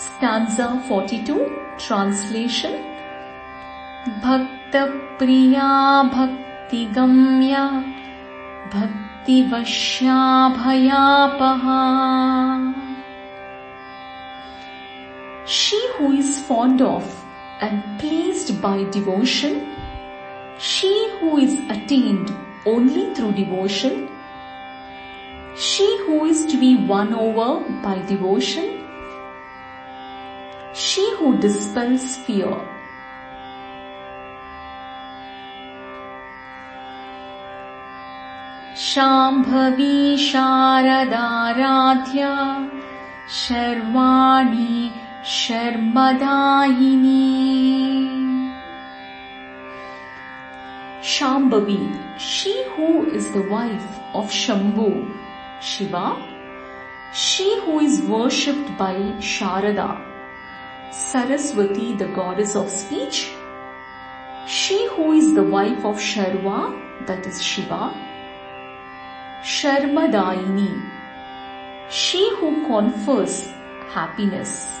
Stanza 42 Translation. Bhakta Priya Bhakti Gamya Bhakti Vashya Bhayapaha. She who is fond of and pleased by devotion, she who is attained only through devotion, she who is to be won over by devotion, she who dispels fear. Shambhavi शारदाराध्या शर्वाणि शर्मदायिनी Shambhavi, she who is the wife of Shambhu, Shiva, she who is worshipped by Sharada, Saraswati, the goddess of speech, she who is the wife of Sharva, that is Shiva, Sharmadayini, she who confers happiness.